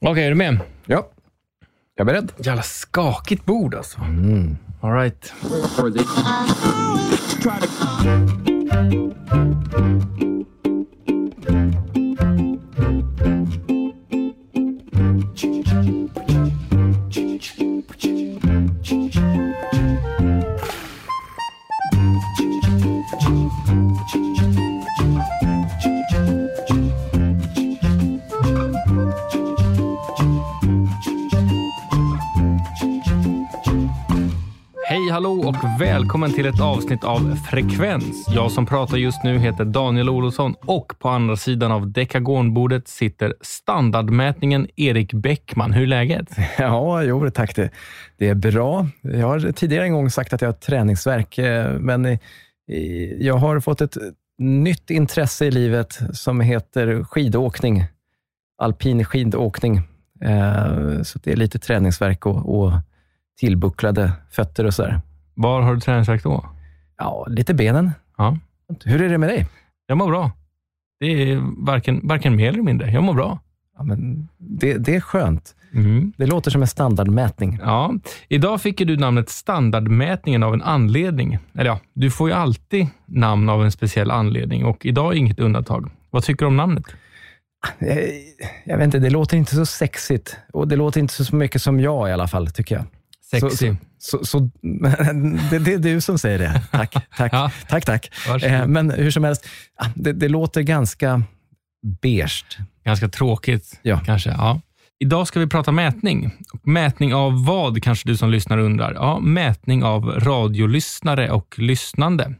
Okej, är du med? Ja, jag är beredd. Jävla skakigt bord alltså. All right. Välkommen till ett avsnitt av Frekvens. Jag som pratar just nu heter Daniel Olofsson och på andra sidan av dekagonbordet sitter standardmätningen Erik Bäckman. Hur är läget? Ja, jo tack. Det, det är bra. Jag har tidigare en gång sagt att jag har träningsverk, eh, men jag har fått ett nytt intresse i livet som heter skidåkning. Alpin skidåkning. Eh, så det är lite träningsverk och, och tillbucklade fötter och sådär. Var har du träningsvärk då? Ja, lite benen. Ja, Hur är det med dig? jag mår bra. Det är varken, varken mer eller mindre. Jag mår bra. Ja, men det, det är skönt. Mm. Det låter som en standardmätning. Ja, idag fick du namnet standardmätningen av en anledning. Eller ja, du får ju alltid namn av en speciell anledning och idag är inget undantag. Vad tycker du om namnet? Jag, jag vet inte, det låter inte så sexigt och det låter inte så mycket som jag i alla fall, tycker jag. Sexy. Så, så, så, det, det är du som säger det. Tack, tack, Ja. tack. tack. Varsågod. Eh, Men hur som helst, ah, det, det låter ganska beige. Ganska tråkigt Ja. kanske. Ja. Idag ska vi prata mätning. Mätning av vad kanske du som lyssnar undrar? Ja, mätning av radiolyssnare och lyssnande.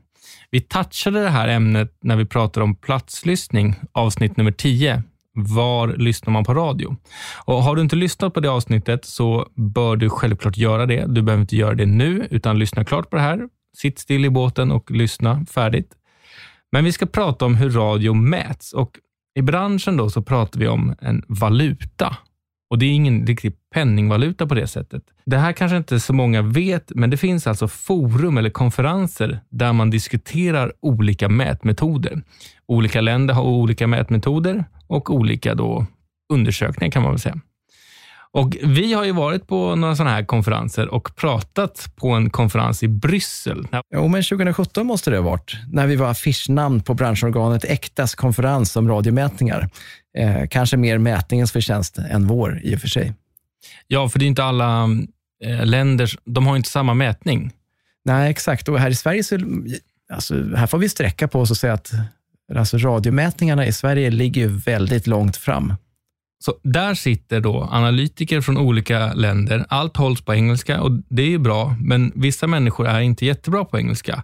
Vi touchade det här ämnet när vi pratade om platslyssning, avsnitt nummer 10. Var lyssnar man på radio? Och Har du inte lyssnat på det avsnittet så bör du självklart göra det. Du behöver inte göra det nu, utan lyssna klart på det här. Sitt still i båten och lyssna färdigt. Men vi ska prata om hur radio mäts och i branschen då så pratar vi om en valuta. Och det är ingen riktig penningvaluta på det sättet. Det här kanske inte så många vet, men det finns alltså forum eller konferenser där man diskuterar olika mätmetoder. Olika länder har olika mätmetoder och olika då undersökningar kan man väl säga. Och Vi har ju varit på några sådana här konferenser och pratat på en konferens i Bryssel. Jo, men 2017 måste det ha varit, när vi var affischnamn på branschorganet Äktas konferens om radiomätningar. Eh, kanske mer mätningens förtjänst än vår i och för sig. Ja, för det är inte alla eh, länder, de har inte samma mätning. Nej, exakt. Och här i Sverige så, alltså, här får vi sträcka på oss och säga att alltså, radiomätningarna i Sverige ligger ju väldigt långt fram. Så där sitter då analytiker från olika länder. Allt hålls på engelska och det är ju bra, men vissa människor är inte jättebra på engelska.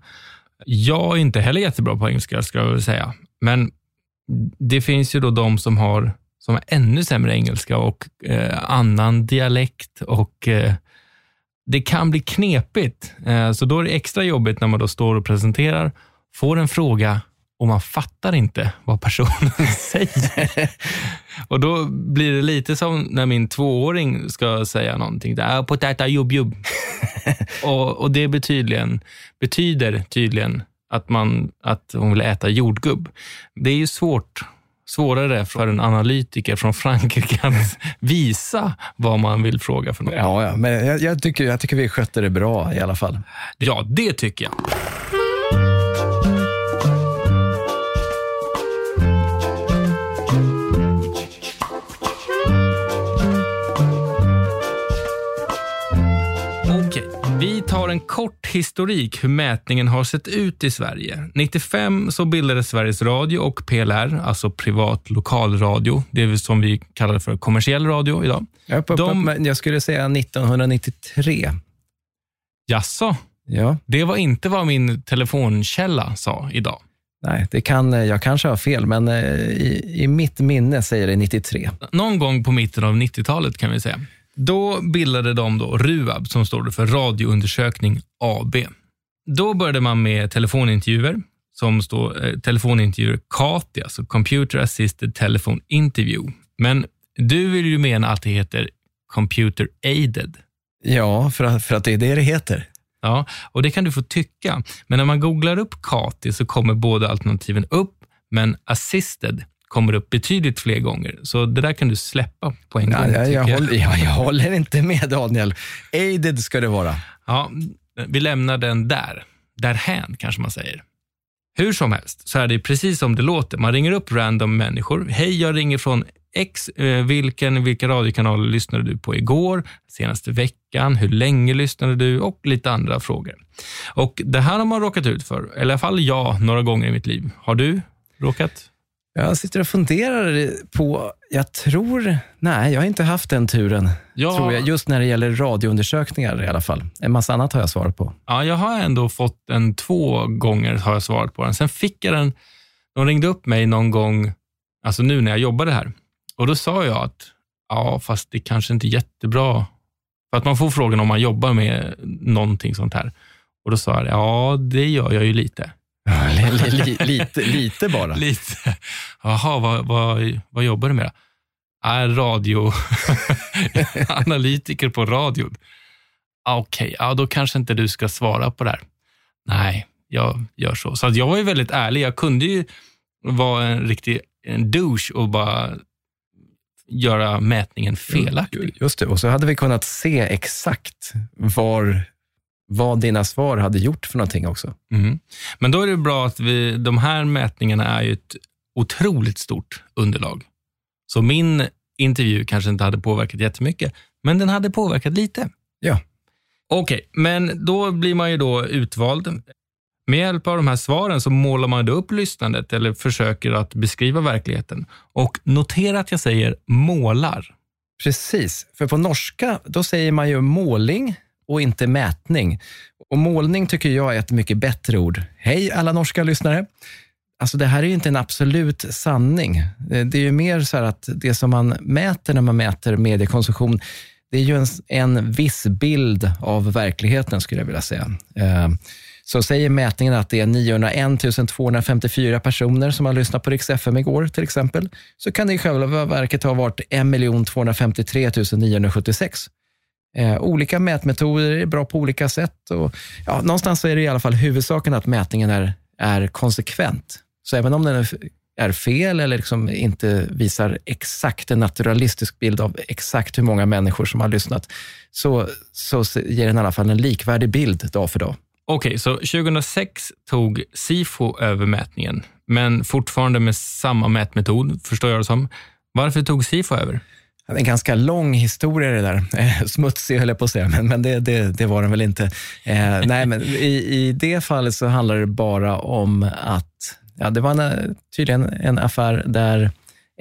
Jag är inte heller jättebra på engelska, ska jag väl säga. Men det finns ju då de som har som har ännu sämre engelska och eh, annan dialekt och eh, det kan bli knepigt. Eh, så då är det extra jobbigt när man då står och presenterar, får en fråga och man fattar inte vad personen säger. Och då blir det lite som när min tvååring ska säga någonting. Det är potata jubb jubb. och, och det betydligen, betyder tydligen att, man, att hon vill äta jordgubb. Det är ju svårt, svårare för en analytiker från Frankrike att visa vad man vill fråga för något. Ja, ja. men jag, jag, tycker, jag tycker vi skötte det bra i alla fall. Ja, det tycker jag. En kort historik hur mätningen har sett ut i Sverige. 95 så bildades Sveriges Radio och PLR, alltså privat lokalradio. Det som vi kallar för kommersiell radio idag. Upp, upp, De- upp, jag skulle säga 1993. Jaså, Ja, det var inte vad min telefonkälla sa idag. nej, det kan, jag kanske har fel, men eh, i, i mitt minne säger det 93. någon gång på mitten av 90-talet kan vi säga. Då bildade de då RUAB som står för Radioundersökning AB. Då började man med telefonintervjuer som står eh, telefonintervjuer CATI, alltså Computer Assisted Telephone Interview. Men du vill ju mena att det heter Computer Aided. Ja, för att, för att det är det det heter. Ja, och det kan du få tycka. Men när man googlar upp CATI så kommer båda alternativen upp, men assisted kommer upp betydligt fler gånger. Så det där kan du släppa på en Ja, gång. jag, jag, jag. håller, jag, jag håller inte med Daniel. Aided ska det vara. Ja, vi lämnar den där. Därhän kanske man säger. Hur som helst så är det precis som det låter. Man ringer upp random människor. Hej, jag ringer från X. Eh, Vilken, vilka radiokanaler lyssnade du på igår? Senaste veckan? Hur länge lyssnade du? Och lite andra frågor. Och Det här har man råkat ut för. Eller i alla fall jag, några gånger i mitt liv. Har du råkat? Jag sitter och funderar på, jag tror, nej, jag har inte haft den turen. Ja. Tror jag, just när det gäller radioundersökningar i alla fall. En massa annat har jag svarat på. Ja, jag har ändå fått den två gånger har jag svarat på den. Sen fick jag den, de ringde upp mig någon gång, alltså nu när jag jobbade här. Och då sa jag att, ja, fast det kanske inte är jättebra. För att man får frågan om man jobbar med någonting sånt här. Och då sa jag, ja, det gör jag ju lite. Li, li, lite, lite bara. Lite. Jaha, vad, vad, vad jobbar du med? Är radio, analytiker på radion. Ah, Okej, ja, då kanske inte du ska svara på det här. Nej, jag gör så. Så jag var ju väldigt ärlig. Jag kunde ju vara en riktig en douche och bara göra mätningen felaktig. Just det, och så hade vi kunnat se exakt var, vad dina svar hade gjort för någonting också. Mhm. Men då är det bra att vi, de här mätningarna är ju ett otroligt stort underlag. Så min intervju kanske inte hade påverkat jättemycket, men den hade påverkat lite. Ja. Okej, men då blir man ju då utvald. Med hjälp av de här svaren så målar man då upp lyssnandet eller försöker att beskriva verkligheten. Och notera att jag säger målar. Precis, för på norska då säger man ju måling och inte mätning. Och målning tycker jag är ett mycket bättre ord. Hej alla norska lyssnare. Alltså det här är ju inte en absolut sanning. Eh, det är ju mer så här att det som man mäter när man mäter mediekonsumtion, det är ju en, en viss bild av verkligheten skulle jag vilja säga. Eh, så säger mätningen att det är 901 254 personer som har lyssnat på Rix FM igår till exempel, så kan det i själva verket ha varit 1 253 976. Eh, olika mätmetoder är bra på olika sätt. Och, ja, någonstans är det i alla fall huvudsaken att mätningen är, är konsekvent. Så även om den är, är fel eller liksom inte visar exakt en naturalistisk bild av exakt hur många människor som har lyssnat, så, så ger den i alla fall en likvärdig bild dag för dag. Okej, så 2006 tog Sifo över mätningen, men fortfarande med samma mätmetod, förstår jag det som. Varför tog Sifo över? En ganska lång historia det där. Eh, Smutsig höll jag på att säga, men, men det, det, det var den väl inte. Eh, nej, men i, I det fallet så handlar det bara om att ja, det var en, eh, tydligen en affär där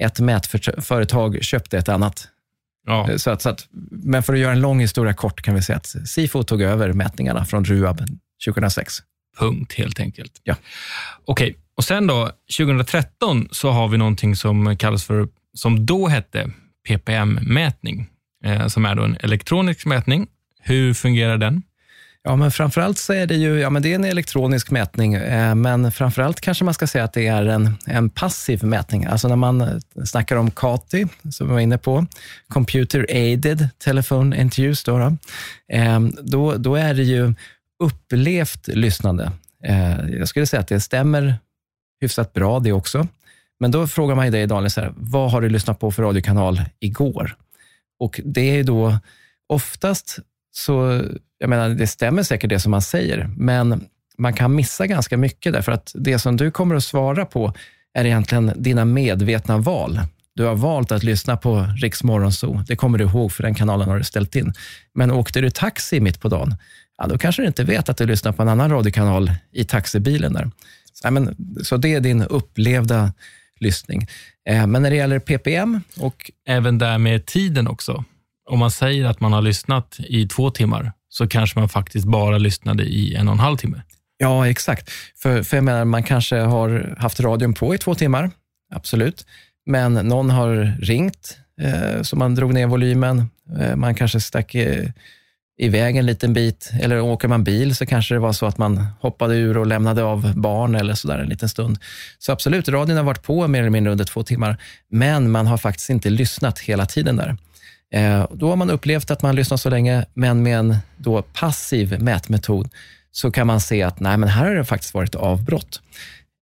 ett mätföretag köpte ett annat. Ja, Eh, Så att, så att, men för att göra en lång historia kort kan vi säga att Sifo tog över mätningarna från Ruab 2006. punkt helt enkelt. Ja. Okej, och sen då 2013 så har vi någonting som kallas för, som då hette PPM-mätning, eh, som är då en elektronisk mätning. Hur fungerar den? Ja, men framförallt så är det ju ja, men det är en elektronisk mätning, eh, men framförallt kanske man ska säga att det är en, en passiv mätning. Alltså när man eh, snackar om CATI, som vi var inne på, Computer Aided Telephone Interviews, då, då, eh, då, då är det ju upplevt lyssnande. Eh, jag skulle säga att det stämmer hyfsat bra det också. Men då frågar man ju dig, Daniel, så här, vad har du lyssnat på för radiokanal igår? Och det är då oftast så, jag menar, det stämmer säkert det som man säger, men man kan missa ganska mycket därför att det som du kommer att svara på är egentligen dina medvetna val. Du har valt att lyssna på Riks Morgonzoo. Det kommer du ihåg, för den kanalen har du ställt in. Men åkte du taxi mitt på dagen, ja, då kanske du inte vet att du lyssnar på en annan radiokanal i taxibilen. Där. Så, ja, men, så det är din upplevda lyssning. Eh, men när det gäller PPM och Även där med tiden också. Om man säger att man har lyssnat i två timmar, så kanske man faktiskt bara lyssnade i en och en halv timme. Ja, exakt. För, för jag menar, man kanske har haft radion på i två timmar, absolut. Men någon har ringt, eh, så man drog ner volymen. Eh, man kanske stack eh, iväg en liten bit. Eller åker man bil så kanske det var så att man hoppade ur och lämnade av barn eller sådär en liten stund. Så absolut, radion har varit på mer eller mindre under två timmar, men man har faktiskt inte lyssnat hela tiden där. Eh, då har man upplevt att man lyssnat så länge, men med en då passiv mätmetod så kan man se att nej, men här har det faktiskt varit avbrott.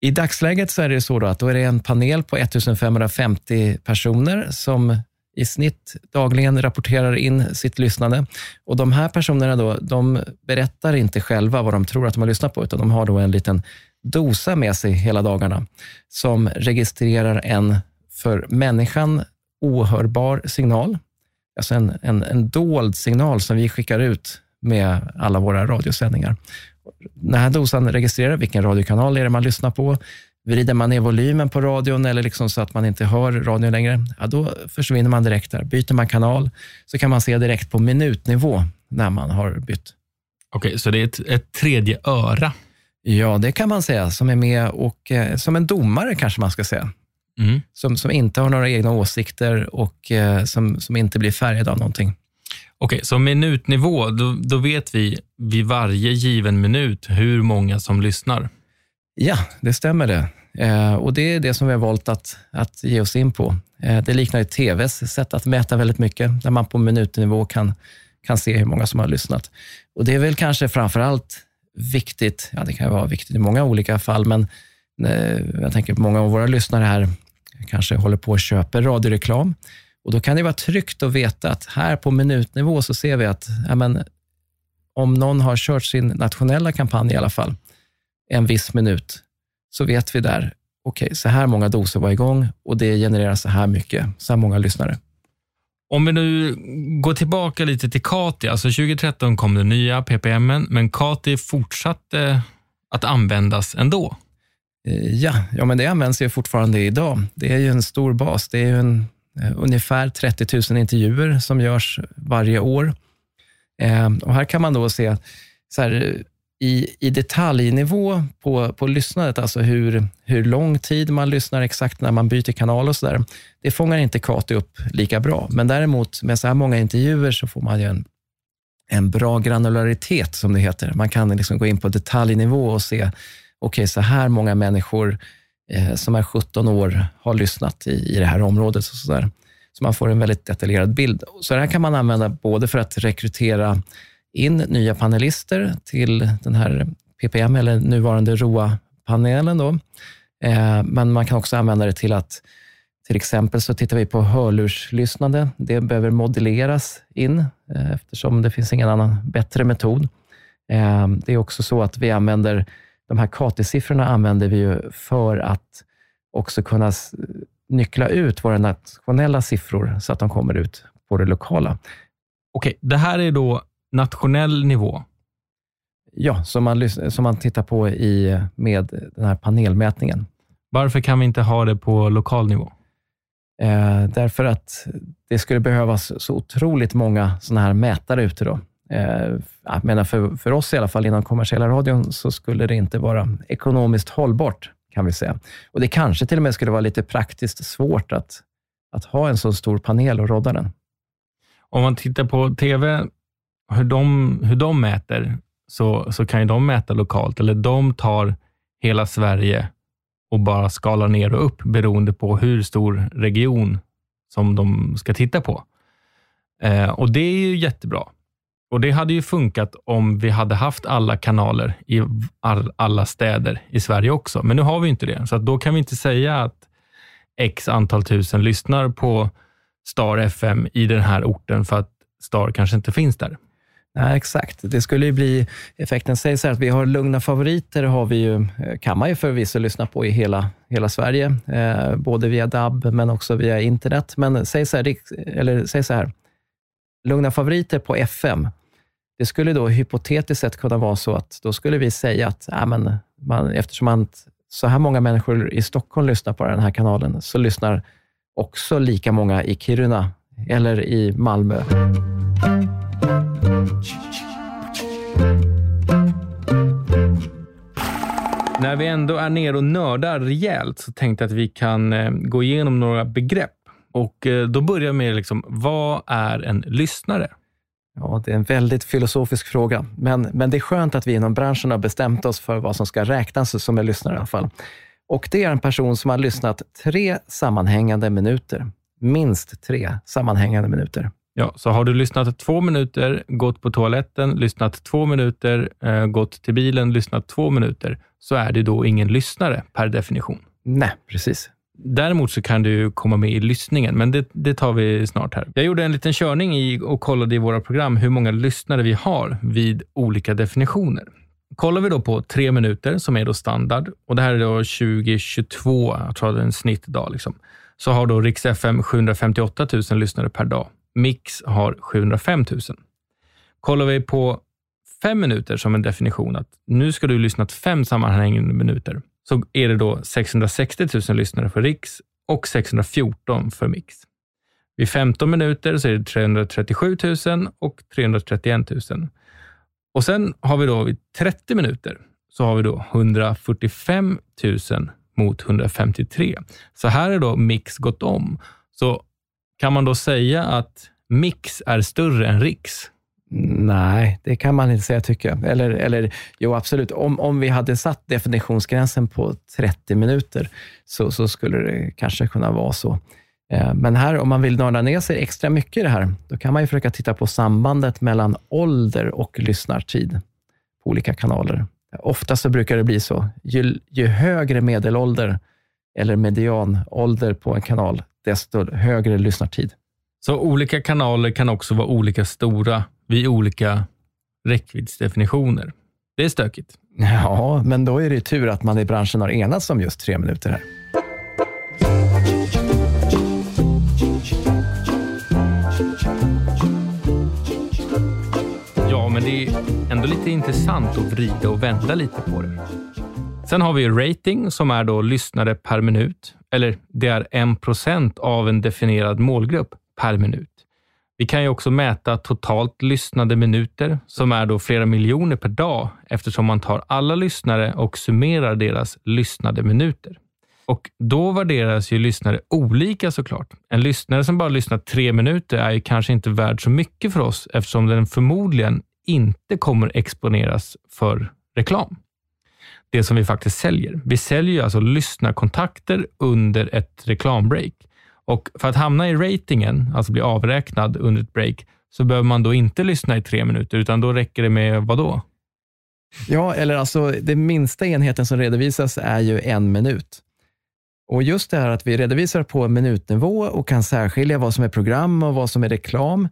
I dagsläget så är det så då att då är det en panel på 1550 personer som i snitt dagligen rapporterar in sitt lyssnande. Och De här personerna då, de berättar inte själva vad de tror att de har lyssnat på, utan de har då en liten dosa med sig hela dagarna som registrerar en för människan ohörbar signal. Alltså en, en, en dold signal som vi skickar ut med alla våra radiosändningar. Den här dosan registrerar vilken radiokanal är det man lyssnar på. Vrider man ner volymen på radion eller liksom så att man inte hör radion längre, ja, då försvinner man direkt där. Byter man kanal så kan man se direkt på minutnivå när man har bytt. Okej, så det är ett, ett tredje öra? Ja, det kan man säga, som är med och eh, som en domare kanske man ska säga. Mm. Som, som inte har några egna åsikter och eh, som, som inte blir färgad av någonting. Okej, så minutnivå, då, då vet vi vid varje given minut hur många som lyssnar? Ja, det stämmer det. Eh, och Det är det som vi har valt att, att ge oss in på. Eh, det liknar ju TVs sätt att mäta väldigt mycket, där man på minutnivå kan, kan se hur många som har lyssnat. Och Det är väl kanske framför allt viktigt, ja det kan vara viktigt i många olika fall, men eh, jag tänker på många av våra lyssnare här kanske håller på och köper radioreklam. Och Då kan det vara tryggt att veta att här på minutnivå så ser vi att ja, men, om någon har kört sin nationella kampanj i alla fall, en viss minut, så vet vi där, okej, okay, så här många doser var igång och det genererar så här mycket, så här många lyssnare. Om vi nu går tillbaka lite till Kati, alltså 2013 kom den nya PPM, men Kati fortsatte att användas ändå. Eh, ja, ja, men det används ju fortfarande idag. Det är ju en stor bas. Det är ju en, uh, ungefär 30 000 intervjuer som görs varje år. Uh, och här kan man då se så här, i, i detaljnivå på, på lyssnandet, alltså hur, hur lång tid man lyssnar exakt när man byter kanal och sådär, det fångar inte Kati upp lika bra. Men däremot med så här många intervjuer så får man ju en, en bra granularitet, som det heter. Man kan liksom gå in på detaljnivå och se, okej, okay, så här många människor eh, som är 17 år har lyssnat i, i det här området. Och så, där. så man får en väldigt detaljerad bild. Så det här kan man använda både för att rekrytera in nya panelister till den här PPM, eller nuvarande ROA-panelen. Då. Eh, men man kan också använda det till att till exempel så tittar vi på hörlurslyssnande. Det behöver modelleras in eh, eftersom det finns ingen annan bättre metod. Eh, det är också så att vi använder de här KT-siffrorna använder vi ju för att också kunna nyckla ut våra nationella siffror så att de kommer ut på det lokala. Okej, det här är då nationell nivå? Ja, som man, som man tittar på i, med den här panelmätningen. Varför kan vi inte ha det på lokal nivå? Eh, därför att det skulle behövas så otroligt många sådana här mätare ute. Då. Eh, jag menar för, för oss i alla fall inom kommersiella radion så skulle det inte vara ekonomiskt hållbart, kan vi säga. Och Det kanske till och med skulle vara lite praktiskt svårt att, att ha en så stor panel och rodda den. Om man tittar på TV hur de, hur de mäter, så, så kan ju de mäta lokalt, eller de tar hela Sverige och bara skalar ner och upp beroende på hur stor region som de ska titta på. Eh, och Det är ju jättebra. Och Det hade ju funkat om vi hade haft alla kanaler i all, alla städer i Sverige också, men nu har vi inte det. Så då kan vi inte säga att x antal tusen lyssnar på Star FM i den här orten för att Star kanske inte finns där. Nej, exakt. Det skulle ju bli, effekten sägs att vi har lugna favoriter, har vi ju, eh, kan man ju förvisso lyssna på i hela, hela Sverige, eh, både via DAB men också via internet. Men säg så här, eller säg så här lugna favoriter på FM, det skulle då hypotetiskt sett kunna vara så att då skulle vi säga att ja, men man, eftersom man, så här många människor i Stockholm lyssnar på den här kanalen, så lyssnar också lika många i Kiruna eller i Malmö. När vi ändå är nere och nördar rejält så tänkte jag att vi kan eh, gå igenom några begrepp. Och eh, Då börjar jag med, liksom, vad är en lyssnare? Ja, det är en väldigt filosofisk fråga, men, men det är skönt att vi inom branschen har bestämt oss för vad som ska räknas som en lyssnare i alla fall. Och det är en person som har lyssnat tre sammanhängande minuter. Minst tre sammanhängande minuter. Ja, så har du lyssnat två minuter, gått på toaletten, lyssnat två minuter, eh, gått till bilen, lyssnat två minuter, så är du då ingen lyssnare per definition. Nej, precis. Däremot så kan du komma med i lyssningen, men det, det tar vi snart här. Jag gjorde en liten körning i och kollade i våra program hur många lyssnare vi har vid olika definitioner. Kollar vi då på tre minuter, som är då standard, och det här är då 2022, jag tror det är en snittdag, liksom, så har då Rix FM 758 000 lyssnare per dag. Mix har 705 000. Kollar vi på fem minuter som en definition, att nu ska du lyssna till fem sammanhängande minuter, så är det då 660 000 lyssnare för Riks och 614 för Mix. Vid 15 minuter så är det 337 000 och 331 000. Och sen har vi då vid 30 minuter så har vi då 145 000 mot 153. Så här är då Mix gått om. Så kan man då säga att Mix är större än Riks? Nej, det kan man inte säga tycker jag. Eller, eller jo, absolut. Om, om vi hade satt definitionsgränsen på 30 minuter så, så skulle det kanske kunna vara så. Eh, men här, om man vill nörda ner sig extra mycket i det här, då kan man ju försöka titta på sambandet mellan ålder och lyssnartid på olika kanaler. Ofta så brukar det bli så. Ju, ju högre medelålder eller medianålder på en kanal, desto högre lyssnartid. Så olika kanaler kan också vara olika stora vid olika räckviddsdefinitioner. Det är stökigt. Ja, men då är det tur att man i branschen har enats om just tre minuter här. Ja, men det är ändå lite intressant att vrida och vända lite på det. Sen har vi rating som är då lyssnare per minut, eller det är en procent av en definierad målgrupp per minut. Vi kan ju också mäta totalt lyssnade minuter som är då flera miljoner per dag eftersom man tar alla lyssnare och summerar deras lyssnade minuter. Och då värderas ju lyssnare olika såklart. En lyssnare som bara lyssnar tre minuter är ju kanske inte värd så mycket för oss eftersom den förmodligen inte kommer exponeras för reklam. Det som vi faktiskt säljer. Vi säljer ju alltså lyssnarkontakter under ett reklambreak. Och för att hamna i ratingen, alltså bli avräknad under ett break, så behöver man då inte lyssna i tre minuter, utan då räcker det med vad då? Ja, eller alltså den minsta enheten som redovisas är ju en minut. Och just det här att vi redovisar på minutnivå och kan särskilja vad som är program och vad som är reklam.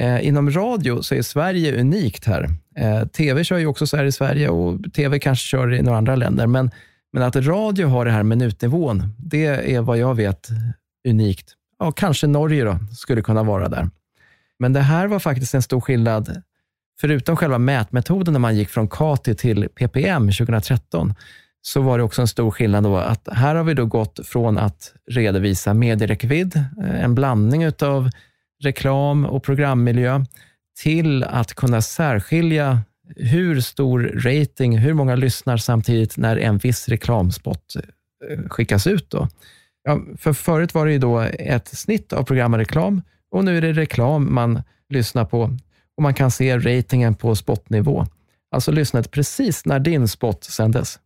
Eh, inom radio så är Sverige unikt här. Eh, TV kör ju också så här i Sverige och TV kanske kör i några andra länder, men, men att radio har det här minutnivån, det är vad jag vet unikt. Ja, kanske Norge då, skulle kunna vara där. Men det här var faktiskt en stor skillnad. Förutom själva mätmetoden när man gick från KATI till PPM 2013, så var det också en stor skillnad då att här har vi då gått från att redovisa medieräckvidd, eh, en blandning av reklam och programmiljö, till att kunna särskilja hur stor rating, hur många lyssnar samtidigt när en viss reklamspot eh, skickas ut. Då. Ja, för förut var det ju då ett snitt av program och reklam och nu är det reklam man lyssnar på och man kan se ratingen på spotnivå. Alltså lyssnat precis när din spot sändes.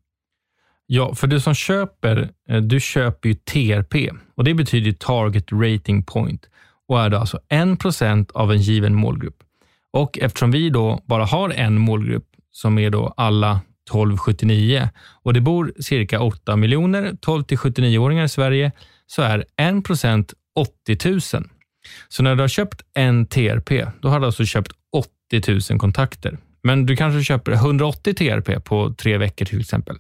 Ja, för du som köper, eh, du köper ju TRP och det betyder Target Rating Point och är då alltså 1 procent av en given målgrupp. Och eftersom vi då bara har en målgrupp som är då alla 1279 och det bor cirka 8 miljoner 12 till 79-åringar i Sverige så är 1 procent 80 000. Så när du har köpt en TRP, då har du alltså köpt 80 000 kontakter. Men du kanske köper 180 TRP på tre veckor till exempel.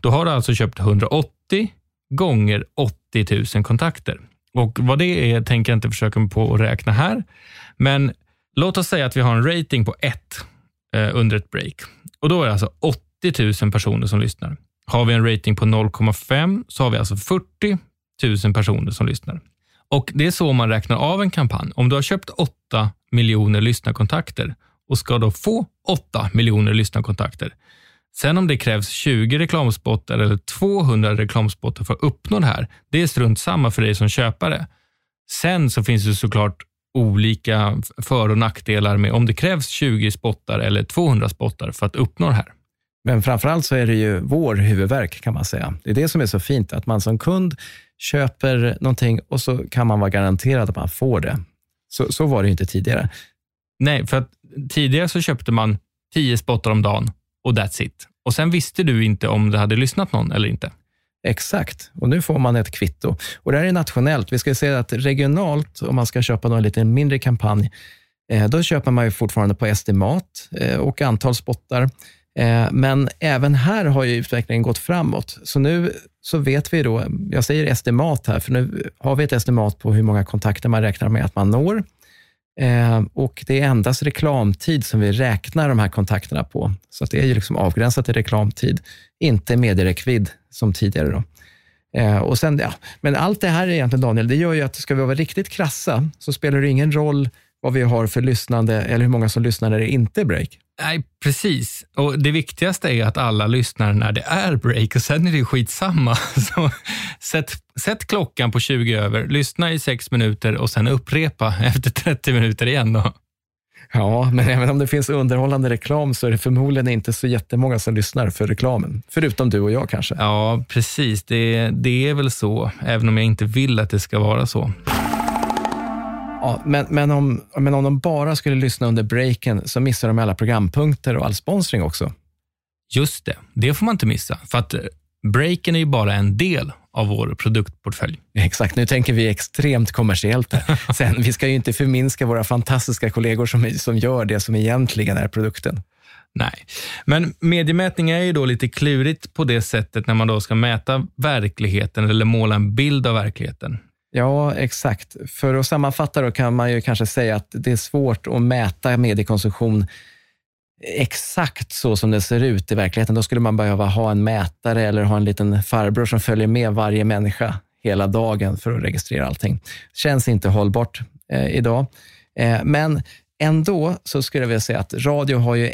Då har du alltså köpt 180 gånger 80 000 kontakter. Och Vad det är tänker jag inte försöka mig på att räkna här. Men låt oss säga att vi har en rating på 1 eh, under ett break. Och Då är det alltså 80 000 personer som lyssnar. Har vi en rating på 0,5 så har vi alltså 40 000 personer som lyssnar. Och Det är så man räknar av en kampanj. Om du har köpt 8 miljoner lyssnarkontakter och ska då få 8 miljoner lyssnarkontakter. Sen om det krävs 20 reklamspottar eller 200 reklamspottar för att uppnå det här, det är strunt samma för dig som köpare. Sen så finns det såklart olika för och nackdelar med om det krävs 20 spottar eller 200 spottar för att uppnå det här. Men framförallt så är det ju vår huvudverk kan man säga. Det är det som är så fint, att man som kund köper någonting och så kan man vara garanterad att man får det. Så, så var det ju inte tidigare. Nej, för att tidigare så köpte man tio spottar om dagen och that's it. Och sen visste du inte om det hade lyssnat någon eller inte. Exakt, och nu får man ett kvitto. Och det här är nationellt. Vi ska säga att regionalt, om man ska köpa någon lite mindre kampanj, eh, då köper man ju fortfarande på estimat eh, och antal spottar. Eh, men även här har ju utvecklingen gått framåt. Så nu så vet vi då, jag säger estimat här, för nu har vi ett estimat på hur många kontakter man räknar med att man når. Eh, och det är endast reklamtid som vi räknar de här kontakterna på. Så att det är ju liksom avgränsat till reklamtid, inte medieräckvidd som tidigare. Då. Eh, och sen, ja, men allt det här egentligen, Daniel, det gör ju att ska vi vara riktigt krassa så spelar det ingen roll vad vi har för lyssnande eller hur många som lyssnar när det inte är break. Nej, precis. Och Det viktigaste är att alla lyssnar när det är break och sen är det skitsamma. Så sätt, sätt klockan på 20 över, lyssna i sex minuter och sen upprepa efter 30 minuter igen. Då. Ja, men även om det finns underhållande reklam så är det förmodligen inte så jättemånga som lyssnar för reklamen. Förutom du och jag kanske. Ja, precis. Det, det är väl så, även om jag inte vill att det ska vara så. Ja, men, men, om, men om de bara skulle lyssna under breaken så missar de alla programpunkter och all sponsring också. Just det, det får man inte missa. För att eh, breaken är ju bara en del av vår produktportfölj. Exakt, nu tänker vi extremt kommersiellt här. Sen, vi ska ju inte förminska våra fantastiska kollegor som, som gör det som egentligen är produkten. Nej, men mediemätning är ju då lite klurigt på det sättet när man då ska mäta verkligheten eller måla en bild av verkligheten. Ja, exakt. För att sammanfatta då kan man ju kanske säga att det är svårt att mäta mediekonsumtion exakt så som det ser ut i verkligheten. Då skulle man behöva ha en mätare eller ha en liten farbror som följer med varje människa hela dagen för att registrera allting. Känns inte hållbart eh, idag. Eh, men ändå så skulle jag vilja säga att radio har ju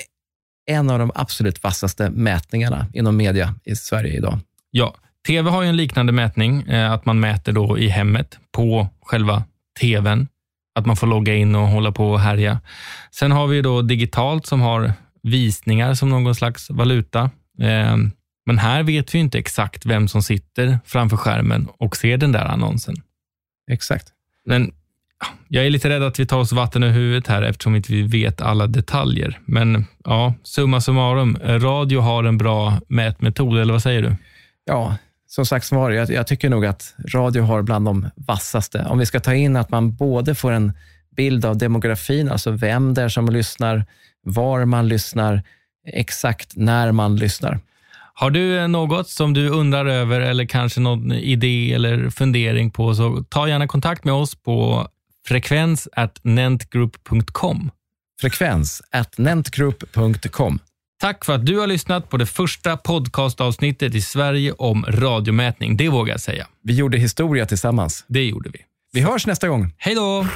en av de absolut vassaste mätningarna inom media i Sverige idag. Ja, TV har ju en liknande mätning, eh, att man mäter då i hemmet på själva TVn. Att man får logga in och hålla på och härja. Sen har vi då digitalt som har visningar som någon slags valuta. Eh, men här vet vi inte exakt vem som sitter framför skärmen och ser den där annonsen. Exakt. Men jag är lite rädd att vi tar oss vatten i huvudet här eftersom vi inte vet alla detaljer. Men ja, summa summarum, radio har en bra mätmetod, eller vad säger du? Ja, som sagt var, jag, jag tycker nog att radio har bland de vassaste. Om vi ska ta in att man både får en bild av demografin, alltså vem det är som lyssnar, var man lyssnar, exakt när man lyssnar. Har du något som du undrar över eller kanske någon idé eller fundering på så ta gärna kontakt med oss på frekvens nentgroup.com. Frekvens nentgroup.com. Tack för att du har lyssnat på det första podcastavsnittet i Sverige om radiomätning. Det vågar jag säga. Vi gjorde historia tillsammans. Det gjorde vi. Vi hörs nästa gång. Hej då!